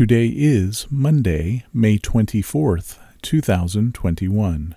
Today is Monday, May 24th, 2021.